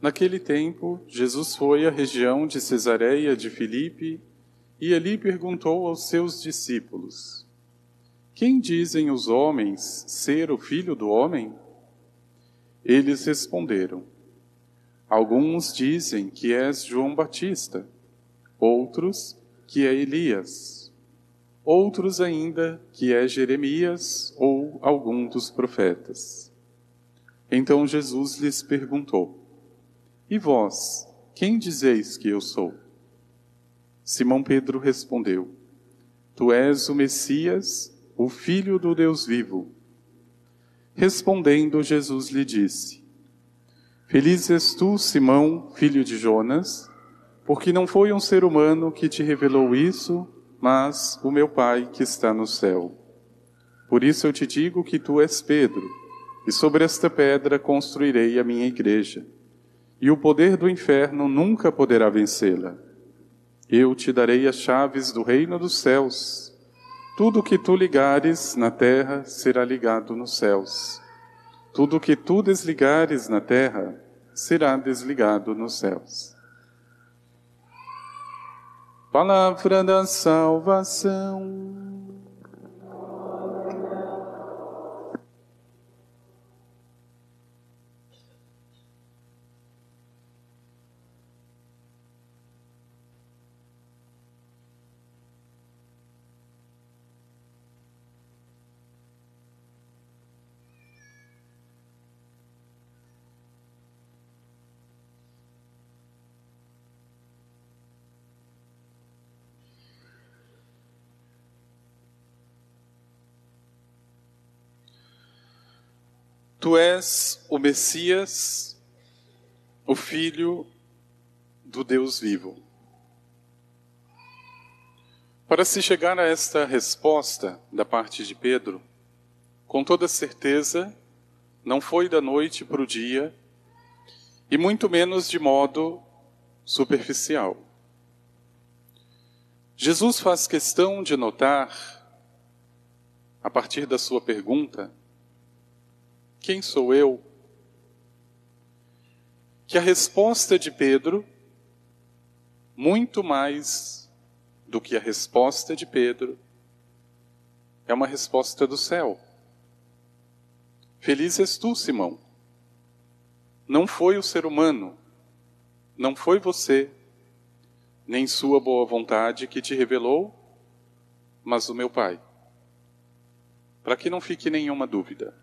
Naquele tempo, Jesus foi à região de Cesareia de Filipe e ali perguntou aos seus discípulos: Quem dizem os homens ser o filho do homem? Eles responderam: Alguns dizem que és João Batista, outros que é Elias, outros ainda que é Jeremias ou algum dos profetas. Então Jesus lhes perguntou: e vós, quem dizeis que eu sou? Simão Pedro respondeu: Tu és o Messias, o Filho do Deus vivo. Respondendo, Jesus lhe disse: Feliz és tu, Simão, filho de Jonas, porque não foi um ser humano que te revelou isso, mas o meu Pai que está no céu. Por isso eu te digo que tu és Pedro, e sobre esta pedra construirei a minha igreja e o poder do inferno nunca poderá vencê-la. Eu te darei as chaves do reino dos céus. Tudo que tu ligares na terra será ligado nos céus. Tudo que tu desligares na terra será desligado nos céus. Palavra da salvação. Tu és o Messias, o Filho do Deus vivo. Para se chegar a esta resposta da parte de Pedro, com toda certeza, não foi da noite para o dia, e muito menos de modo superficial. Jesus faz questão de notar, a partir da sua pergunta, quem sou eu? Que a resposta de Pedro, muito mais do que a resposta de Pedro, é uma resposta do céu. Feliz és tu, Simão. Não foi o ser humano, não foi você, nem sua boa vontade que te revelou, mas o meu Pai. Para que não fique nenhuma dúvida.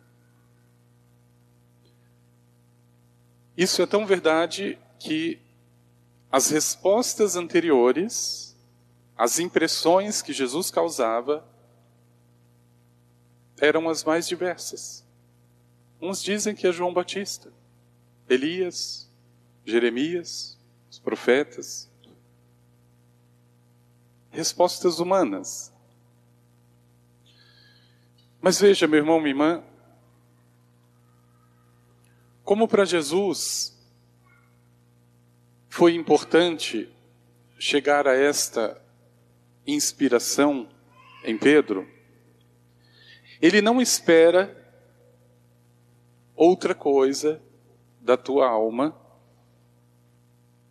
Isso é tão verdade que as respostas anteriores, as impressões que Jesus causava, eram as mais diversas. Uns dizem que é João Batista, Elias, Jeremias, os profetas. Respostas humanas. Mas veja, meu irmão, minha irmã, como para Jesus foi importante chegar a esta inspiração em Pedro, ele não espera outra coisa da tua alma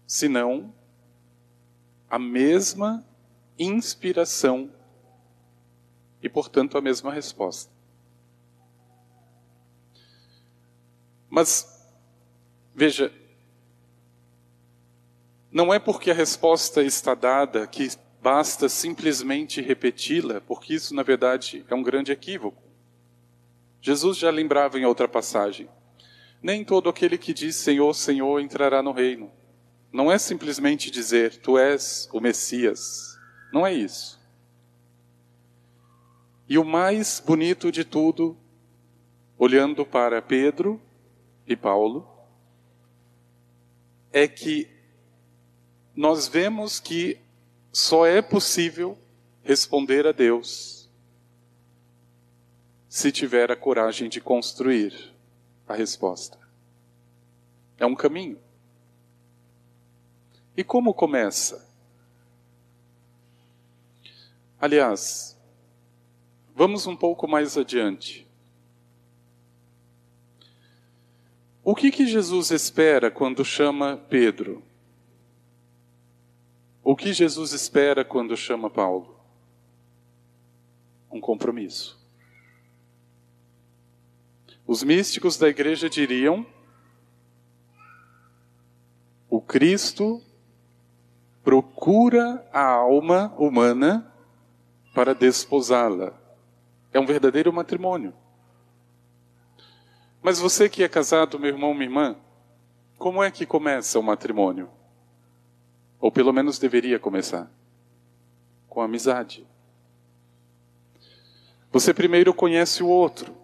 senão a mesma inspiração e, portanto, a mesma resposta. Mas, veja, não é porque a resposta está dada que basta simplesmente repeti-la, porque isso, na verdade, é um grande equívoco. Jesus já lembrava em outra passagem: Nem todo aquele que diz Senhor, Senhor entrará no reino, não é simplesmente dizer tu és o Messias. Não é isso. E o mais bonito de tudo, olhando para Pedro e Paulo, é que nós vemos que só é possível responder a Deus se tiver a coragem de construir a resposta. É um caminho. E como começa? Aliás, vamos um pouco mais adiante. O que, que Jesus espera quando chama Pedro? O que Jesus espera quando chama Paulo? Um compromisso. Os místicos da igreja diriam: o Cristo procura a alma humana para desposá-la. É um verdadeiro matrimônio. Mas você que é casado, meu irmão, minha irmã, como é que começa o matrimônio? Ou pelo menos deveria começar com amizade. Você primeiro conhece o outro.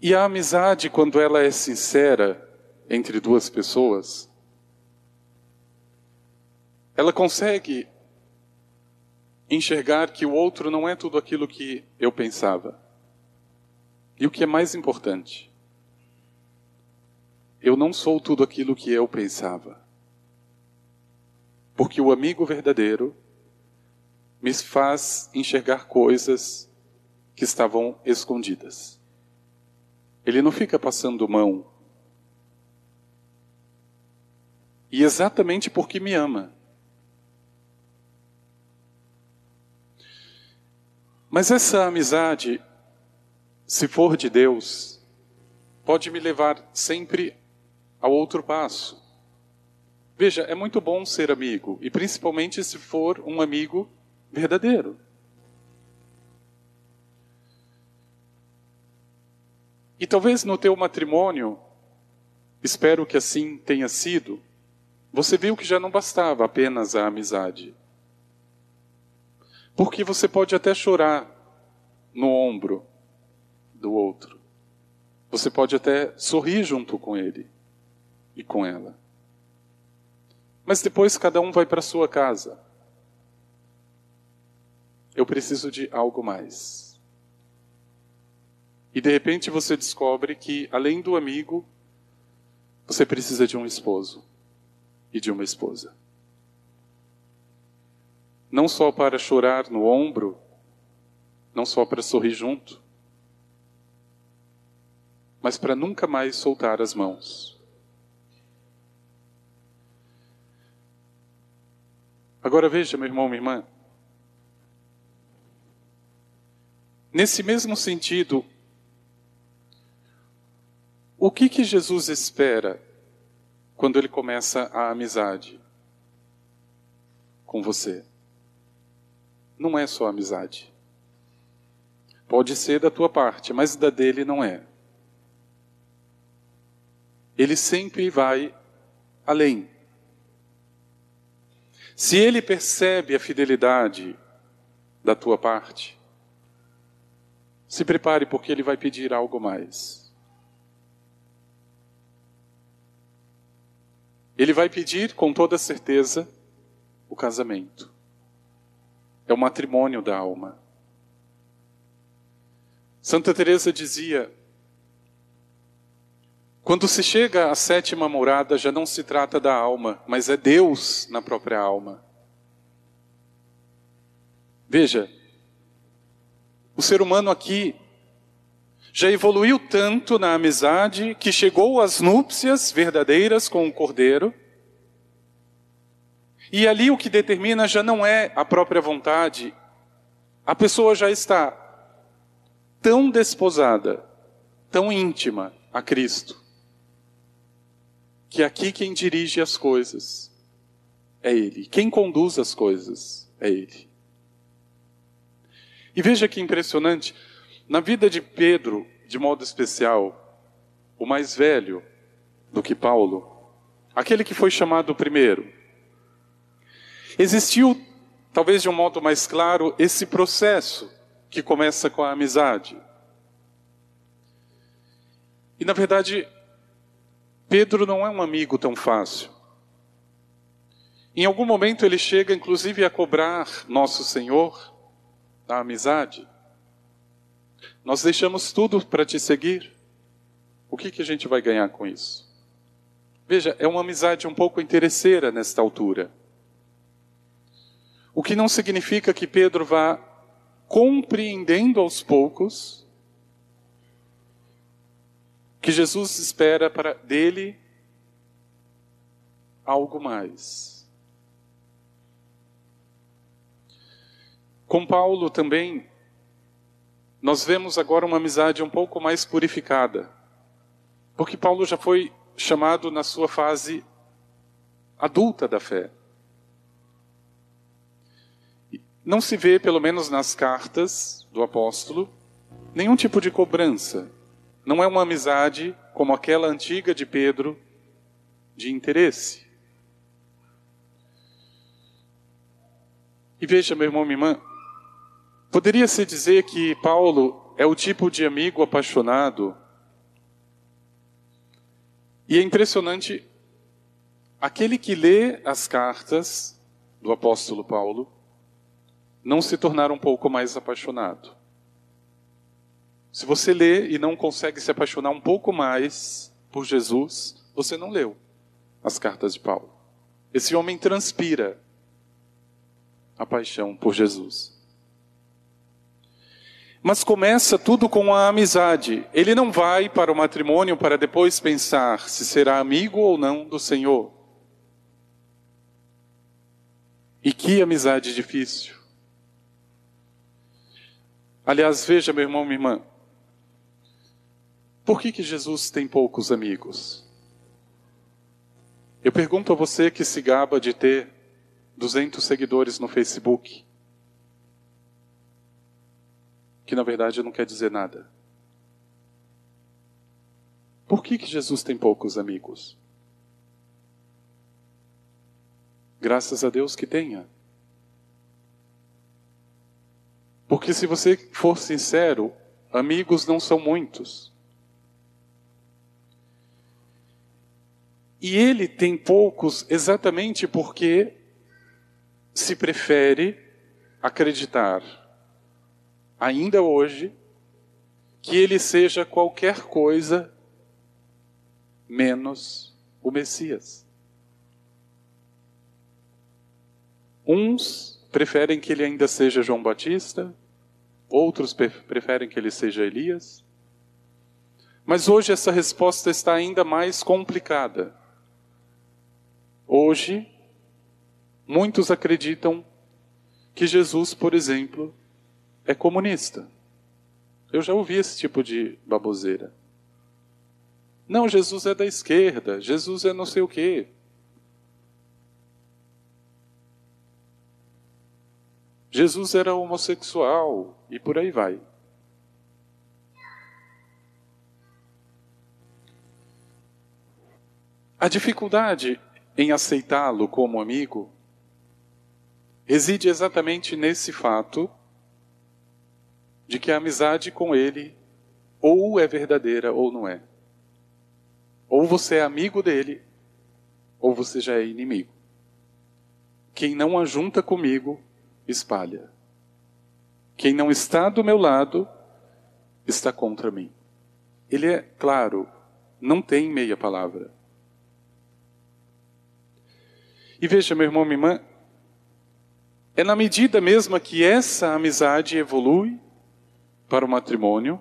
E a amizade, quando ela é sincera entre duas pessoas, ela consegue enxergar que o outro não é tudo aquilo que eu pensava. E o que é mais importante, eu não sou tudo aquilo que eu pensava. Porque o amigo verdadeiro me faz enxergar coisas que estavam escondidas. Ele não fica passando mão. E exatamente porque me ama. Mas essa amizade se for de Deus, pode me levar sempre ao outro passo. Veja, é muito bom ser amigo, e principalmente se for um amigo verdadeiro. E talvez no teu matrimônio, espero que assim tenha sido, você viu que já não bastava apenas a amizade. Porque você pode até chorar no ombro do outro. Você pode até sorrir junto com ele e com ela. Mas depois cada um vai para sua casa. Eu preciso de algo mais. E de repente você descobre que, além do amigo, você precisa de um esposo e de uma esposa. Não só para chorar no ombro, não só para sorrir junto, mas para nunca mais soltar as mãos. Agora veja, meu irmão, minha irmã. Nesse mesmo sentido, o que que Jesus espera quando ele começa a amizade com você? Não é só amizade. Pode ser da tua parte, mas da dele não é ele sempre vai além. Se ele percebe a fidelidade da tua parte, se prepare porque ele vai pedir algo mais. Ele vai pedir com toda certeza o casamento. É o matrimônio da alma. Santa Teresa dizia: quando se chega à sétima morada, já não se trata da alma, mas é Deus na própria alma. Veja, o ser humano aqui já evoluiu tanto na amizade que chegou às núpcias verdadeiras com o cordeiro. E ali o que determina já não é a própria vontade, a pessoa já está tão desposada, tão íntima a Cristo, que aqui quem dirige as coisas é Ele, quem conduz as coisas é Ele. E veja que impressionante, na vida de Pedro, de modo especial, o mais velho, do que Paulo, aquele que foi chamado primeiro. Existiu, talvez de um modo mais claro, esse processo que começa com a amizade. E na verdade, Pedro não é um amigo tão fácil. Em algum momento ele chega, inclusive, a cobrar nosso Senhor da amizade. Nós deixamos tudo para te seguir. O que, que a gente vai ganhar com isso? Veja, é uma amizade um pouco interesseira nesta altura. O que não significa que Pedro vá compreendendo aos poucos que Jesus espera para dele algo mais. Com Paulo também, nós vemos agora uma amizade um pouco mais purificada. Porque Paulo já foi chamado na sua fase adulta da fé. Não se vê, pelo menos nas cartas do apóstolo, nenhum tipo de cobrança. Não é uma amizade como aquela antiga de Pedro, de interesse. E veja, meu irmão, minha irmã, poderia-se dizer que Paulo é o tipo de amigo apaixonado e é impressionante, aquele que lê as cartas do apóstolo Paulo não se tornar um pouco mais apaixonado. Se você lê e não consegue se apaixonar um pouco mais por Jesus, você não leu as cartas de Paulo. Esse homem transpira a paixão por Jesus. Mas começa tudo com a amizade. Ele não vai para o matrimônio para depois pensar se será amigo ou não do Senhor. E que amizade difícil. Aliás, veja, meu irmão, minha irmã, por que, que Jesus tem poucos amigos? Eu pergunto a você que se gaba de ter 200 seguidores no Facebook que na verdade não quer dizer nada. Por que, que Jesus tem poucos amigos? Graças a Deus que tenha. Porque se você for sincero, amigos não são muitos. E ele tem poucos exatamente porque se prefere acreditar ainda hoje, que ele seja qualquer coisa menos o Messias. Uns preferem que ele ainda seja João Batista, outros preferem que ele seja Elias. Mas hoje essa resposta está ainda mais complicada. Hoje, muitos acreditam que Jesus, por exemplo, é comunista. Eu já ouvi esse tipo de baboseira. Não, Jesus é da esquerda, Jesus é não sei o quê. Jesus era homossexual e por aí vai. A dificuldade em aceitá-lo como amigo reside exatamente nesse fato de que a amizade com ele ou é verdadeira ou não é. Ou você é amigo dele, ou você já é inimigo. Quem não ajunta comigo, espalha. Quem não está do meu lado, está contra mim. Ele é claro, não tem meia palavra. E veja, meu irmão, minha irmã, é na medida mesma que essa amizade evolui, para o matrimônio,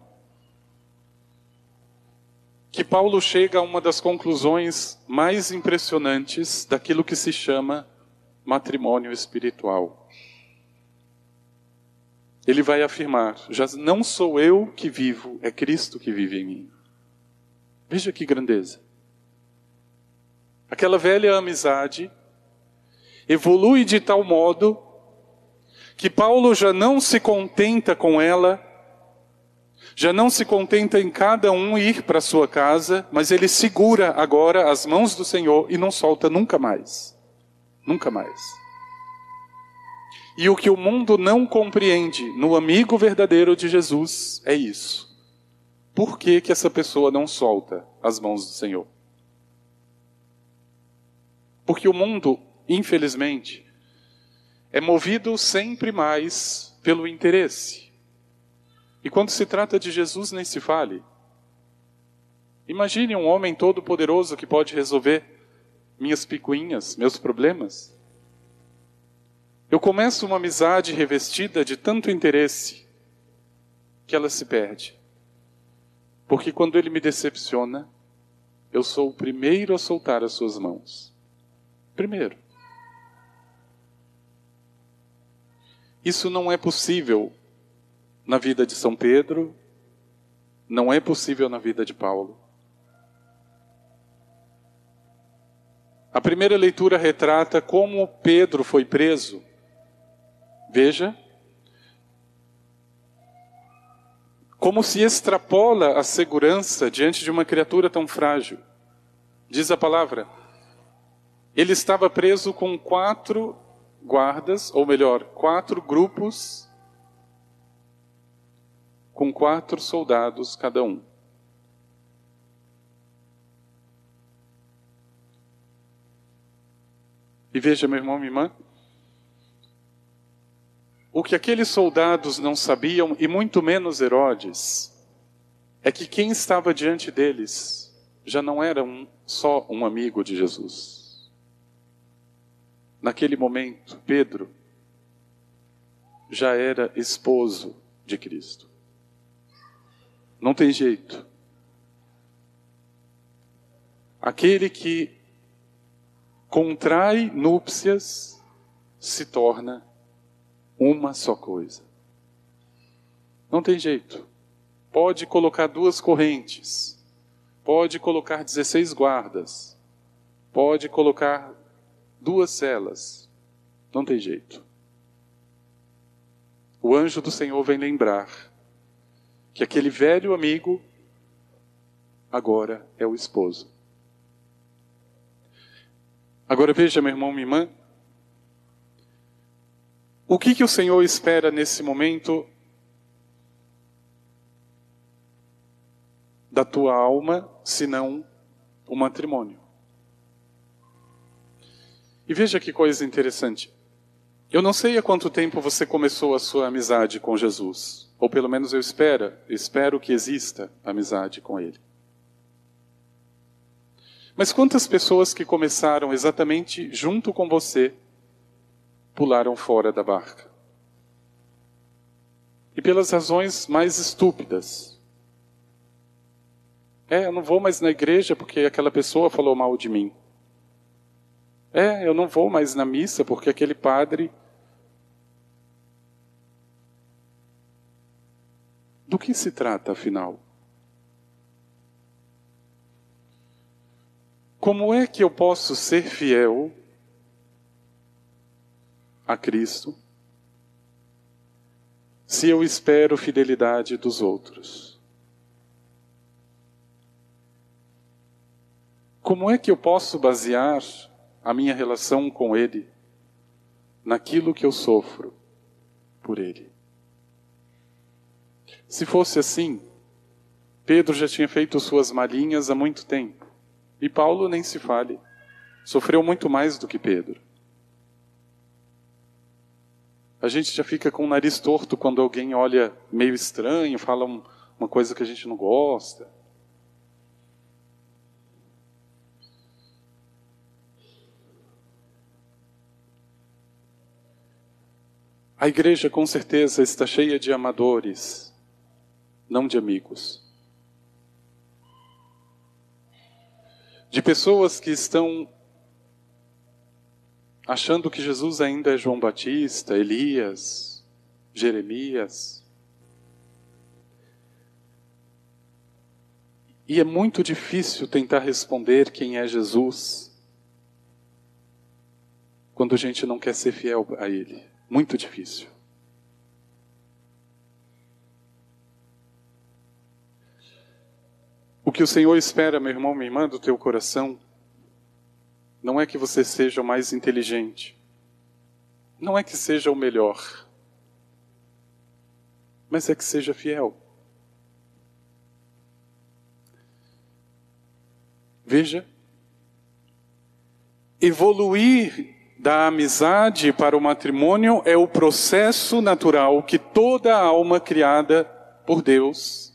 que Paulo chega a uma das conclusões mais impressionantes daquilo que se chama matrimônio espiritual. Ele vai afirmar: já não sou eu que vivo, é Cristo que vive em mim. Veja que grandeza. Aquela velha amizade evolui de tal modo que Paulo já não se contenta com ela já não se contenta em cada um ir para sua casa, mas ele segura agora as mãos do Senhor e não solta nunca mais. Nunca mais. E o que o mundo não compreende no amigo verdadeiro de Jesus é isso. Por que, que essa pessoa não solta as mãos do Senhor? Porque o mundo, infelizmente, é movido sempre mais pelo interesse. E quando se trata de Jesus, nem se fale. Imagine um homem todo-poderoso que pode resolver minhas picuinhas, meus problemas. Eu começo uma amizade revestida de tanto interesse que ela se perde. Porque quando ele me decepciona, eu sou o primeiro a soltar as suas mãos. Primeiro. Isso não é possível na vida de São Pedro, não é possível na vida de Paulo. A primeira leitura retrata como Pedro foi preso Veja como se extrapola a segurança diante de uma criatura tão frágil. Diz a palavra. Ele estava preso com quatro guardas, ou melhor, quatro grupos, com quatro soldados cada um. E veja, meu irmão, minha irmã, o que aqueles soldados não sabiam, e muito menos Herodes, é que quem estava diante deles já não era um, só um amigo de Jesus. Naquele momento, Pedro já era esposo de Cristo. Não tem jeito. Aquele que contrai núpcias se torna uma só coisa. Não tem jeito. Pode colocar duas correntes, pode colocar 16 guardas, pode colocar duas celas. Não tem jeito. O anjo do Senhor vem lembrar que aquele velho amigo agora é o esposo. Agora veja, meu irmão, minha irmã, o que, que o Senhor espera nesse momento da tua alma, senão o matrimônio? E veja que coisa interessante. Eu não sei há quanto tempo você começou a sua amizade com Jesus, ou pelo menos eu espero, espero que exista amizade com Ele. Mas quantas pessoas que começaram exatamente junto com você pularam fora da barca. E pelas razões mais estúpidas. É, eu não vou mais na igreja porque aquela pessoa falou mal de mim. É, eu não vou mais na missa porque aquele padre. Do que se trata, afinal? Como é que eu posso ser fiel a Cristo se eu espero fidelidade dos outros? Como é que eu posso basear a minha relação com Ele naquilo que eu sofro por Ele? Se fosse assim, Pedro já tinha feito suas malinhas há muito tempo. E Paulo nem se fale. Sofreu muito mais do que Pedro. A gente já fica com o nariz torto quando alguém olha meio estranho, fala um, uma coisa que a gente não gosta. A igreja com certeza está cheia de amadores, não de amigos. De pessoas que estão achando que Jesus ainda é João Batista, Elias, Jeremias. E é muito difícil tentar responder quem é Jesus quando a gente não quer ser fiel a Ele. Muito difícil. O que o Senhor espera, meu irmão, minha irmã, do teu coração, não é que você seja o mais inteligente, não é que seja o melhor, mas é que seja fiel. Veja, evoluir da amizade para o matrimônio é o processo natural que toda alma criada por Deus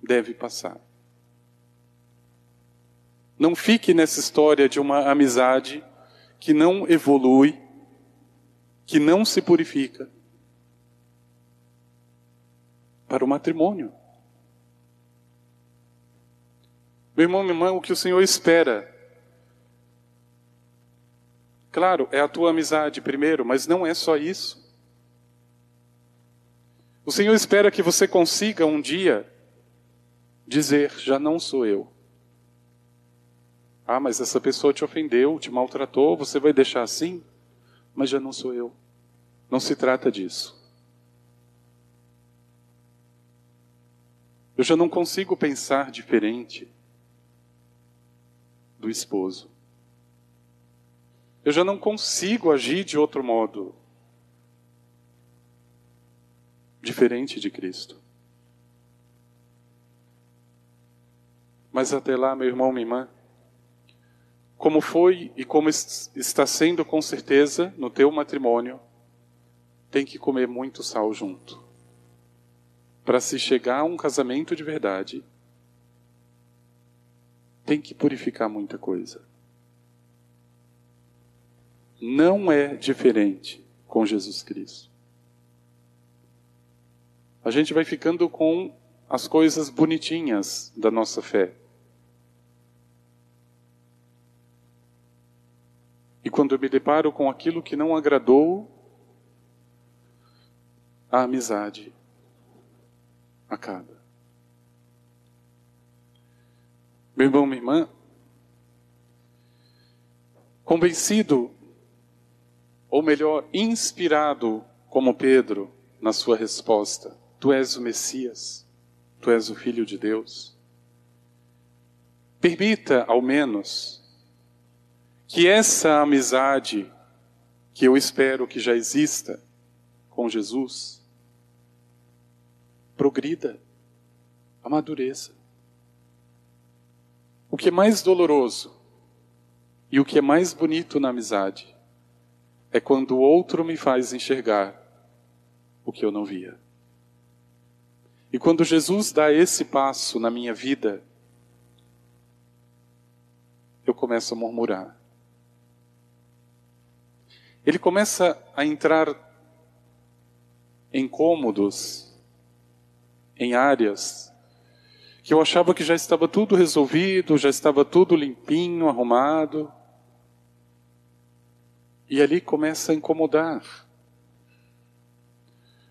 deve passar. Não fique nessa história de uma amizade que não evolui, que não se purifica para o matrimônio. Meu irmão, minha irmã, o que o Senhor espera Claro, é a tua amizade primeiro, mas não é só isso. O Senhor espera que você consiga um dia dizer: já não sou eu. Ah, mas essa pessoa te ofendeu, te maltratou, você vai deixar assim? Mas já não sou eu. Não se trata disso. Eu já não consigo pensar diferente do esposo. Eu já não consigo agir de outro modo. Diferente de Cristo. Mas até lá, meu irmão, minha irmã, como foi e como está sendo com certeza no teu matrimônio, tem que comer muito sal junto. Para se chegar a um casamento de verdade, tem que purificar muita coisa não é diferente com Jesus Cristo. A gente vai ficando com as coisas bonitinhas da nossa fé. E quando eu me deparo com aquilo que não agradou, a amizade acaba. Meu irmão, minha irmã, convencido ou melhor, inspirado como Pedro na sua resposta: Tu és o Messias, tu és o Filho de Deus. Permita, ao menos, que essa amizade que eu espero que já exista com Jesus progrida, amadureça. O que é mais doloroso e o que é mais bonito na amizade é quando o outro me faz enxergar o que eu não via. E quando Jesus dá esse passo na minha vida, eu começo a murmurar. Ele começa a entrar em cômodos, em áreas que eu achava que já estava tudo resolvido, já estava tudo limpinho, arrumado. E ali começa a incomodar.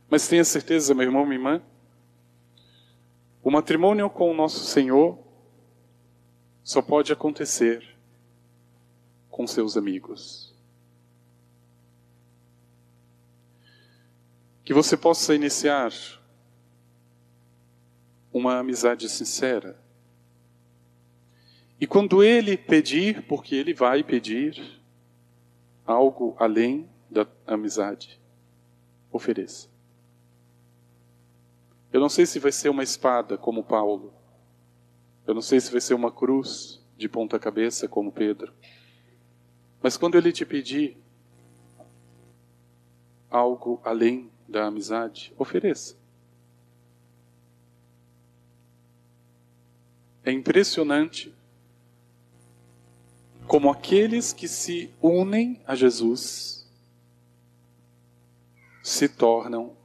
Mas tenha certeza, meu irmão, minha irmã, o matrimônio com o nosso Senhor só pode acontecer com seus amigos. Que você possa iniciar uma amizade sincera. E quando ele pedir, porque ele vai pedir, algo além da amizade, ofereça. Eu não sei se vai ser uma espada como Paulo. Eu não sei se vai ser uma cruz de ponta cabeça como Pedro. Mas quando ele te pedir algo além da amizade, ofereça. É impressionante como aqueles que se unem a Jesus se tornam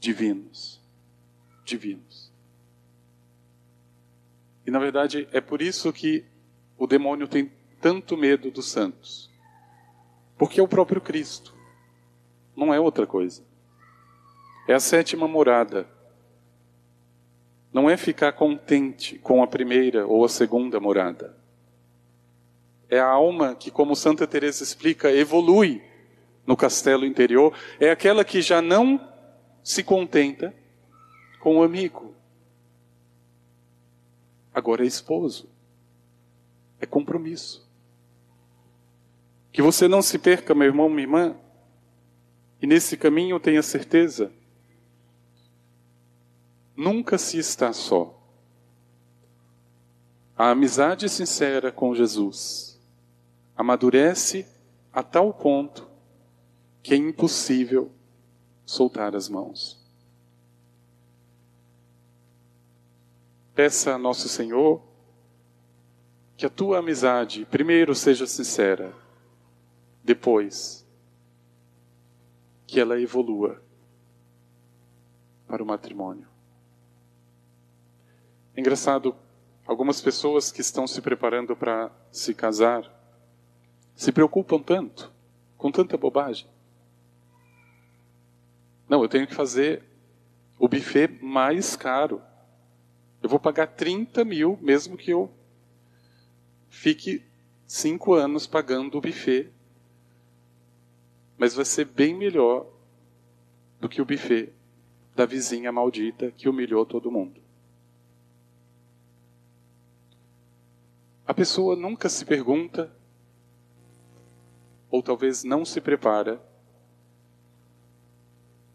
divinos. Divinos. E na verdade é por isso que o demônio tem tanto medo dos santos. Porque é o próprio Cristo. Não é outra coisa. É a sétima morada. Não é ficar contente com a primeira ou a segunda morada é a alma que, como Santa Teresa explica, evolui no castelo interior, é aquela que já não se contenta com o amigo. agora é esposo. É compromisso. Que você não se perca, meu irmão, minha irmã, e nesse caminho tenha certeza, nunca se está só. A amizade sincera com Jesus amadurece a tal ponto que é impossível soltar as mãos. Peça a Nosso Senhor que a tua amizade primeiro seja sincera, depois que ela evolua para o matrimônio. É engraçado, algumas pessoas que estão se preparando para se casar se preocupam tanto, com tanta bobagem. Não, eu tenho que fazer o buffet mais caro. Eu vou pagar 30 mil, mesmo que eu fique cinco anos pagando o buffet. Mas vai ser bem melhor do que o buffet da vizinha maldita que humilhou todo mundo. A pessoa nunca se pergunta, ou talvez não se prepara,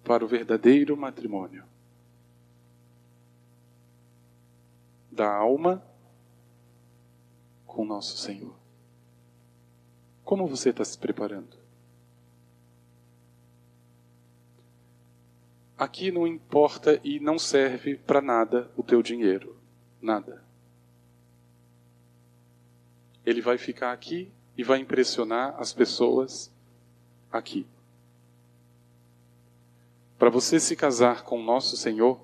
para o verdadeiro matrimônio. Da alma com nosso Senhor. Como você está se preparando? Aqui não importa e não serve para nada o teu dinheiro. Nada. Ele vai ficar aqui e vai impressionar as pessoas aqui. Para você se casar com nosso Senhor,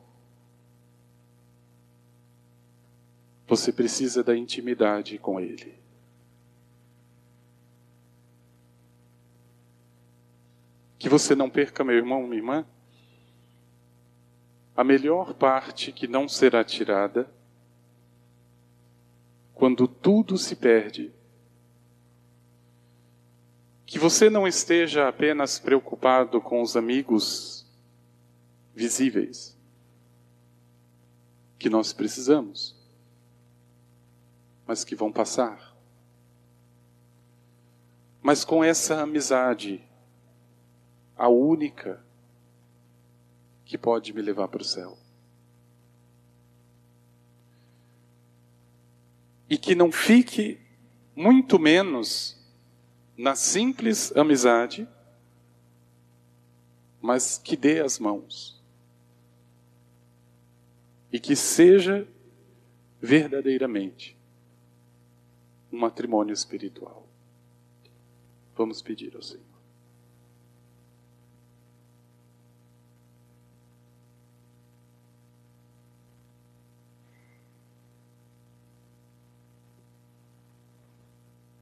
Você precisa da intimidade com Ele. Que você não perca, meu irmão, minha irmã, a melhor parte que não será tirada quando tudo se perde. Que você não esteja apenas preocupado com os amigos visíveis, que nós precisamos mas que vão passar. Mas com essa amizade, a única que pode me levar para o céu. E que não fique muito menos na simples amizade, mas que dê as mãos. E que seja verdadeiramente um matrimônio espiritual. Vamos pedir ao Senhor.